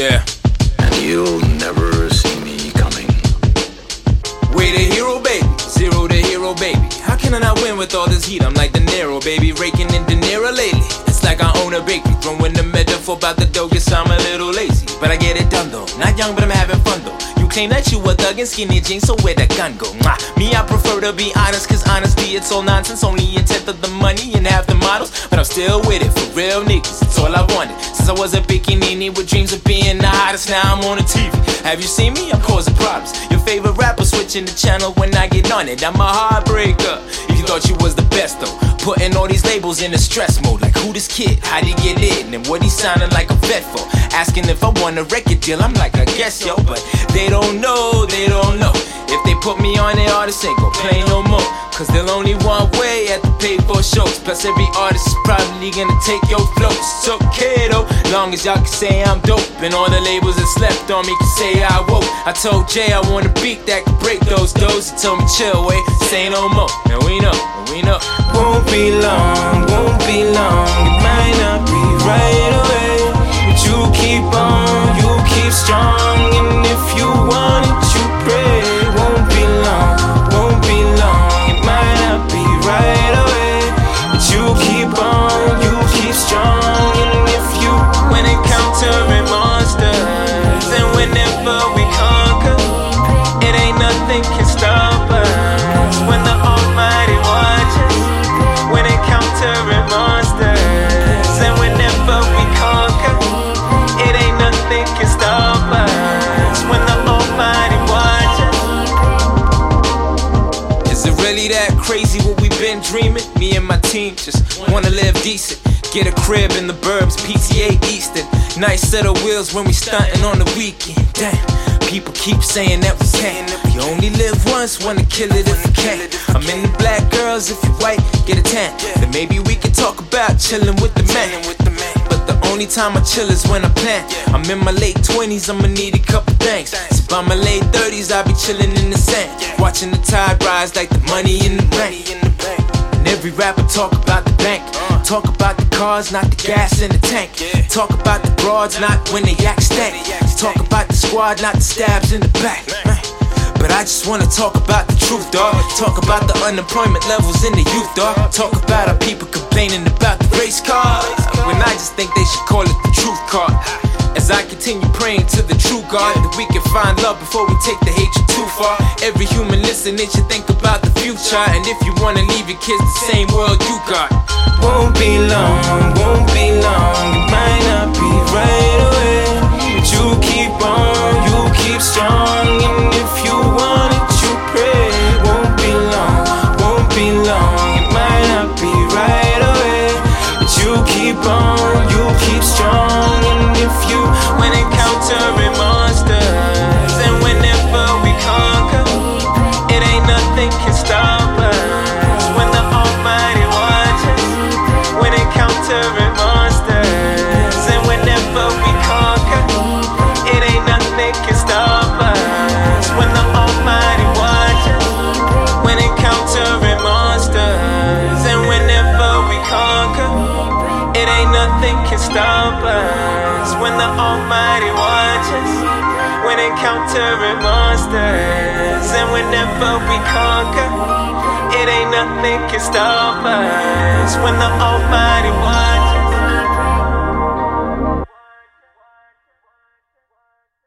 Yeah. And you'll never see me coming. Way the hero, baby. Zero to hero, baby. How can I not win with all this heat? I'm like De Niro, baby. Raking in De Niro lately. It's like I own a bakery. Throwing the metaphor about the dough, guess I'm a little lazy. But I get it done though. Not young, but I'm having fun though. Claim that you a thug in skinny jeans, so where the gun go? Mwah. Me, I prefer to be honest, cause honesty, it's all nonsense. Only a tenth of the money and half the models. But I'm still with it, for real niggas. It's all I wanted. Since I was a bikini with dreams of being the hottest, now I'm on the TV. Have you seen me? I'm causing problems. Your favorite rapper switching the channel when I get on it. I'm a heartbreaker. If you thought you was the best though, putting all these labels in a stress mode. Like who this kid? How'd he get in? And what he sounding like a vet for? Asking if I want a record deal. I'm like, I guess yo, but they don't know, they don't know. If they put me on, their artist ain't gon' play no more. Cause they'll only one way at the pay for shows. Plus, every artist is probably gonna take your flow. It's okay though, long as y'all can say I'm dope. And all the labels that slept on me can say I woke. I told Jay I want a beat that can break those doors. He told me chill, wait, say no more. And we know, and we know. Won't be long, won't be long. Crazy what we've been dreaming? Me and my team just wanna live decent. Get a crib in the burbs, PTA Easton. Nice set of wheels when we stunting on the weekend. Damn, people keep saying that we can't. We only live once, wanna kill it if we can. I'm in the black girls, if you white, get a tan. Then maybe we can talk about chillin' with the man. The only time I chill is when I plan. I'm in my late 20s, I'ma need a couple things. So by my late 30s, I'll be chillin' in the sand. Watching the tide rise like the money in the bank. And every rapper talk about the bank. Talk about the cars, not the gas in the tank. Talk about the broads, not when they yak stank. Talk about the squad, not the stabs in the back. But I just wanna talk about the truth, dog. Talk about the unemployment levels in the youth, dog. Talk about our people complaining about the race cars. When I just think they should call it the truth card. As I continue praying to the true God that we can find love before we take the hatred too far. Every human listening should think about the future. And if you wanna leave your kids the same world you got, Won't be long, won't be long. It might not be right long. It might not be right away. But you keep on, stop us. When the Almighty watches, when encountering monsters, and whenever we conquer, it ain't nothing can stop us. When the Almighty watches.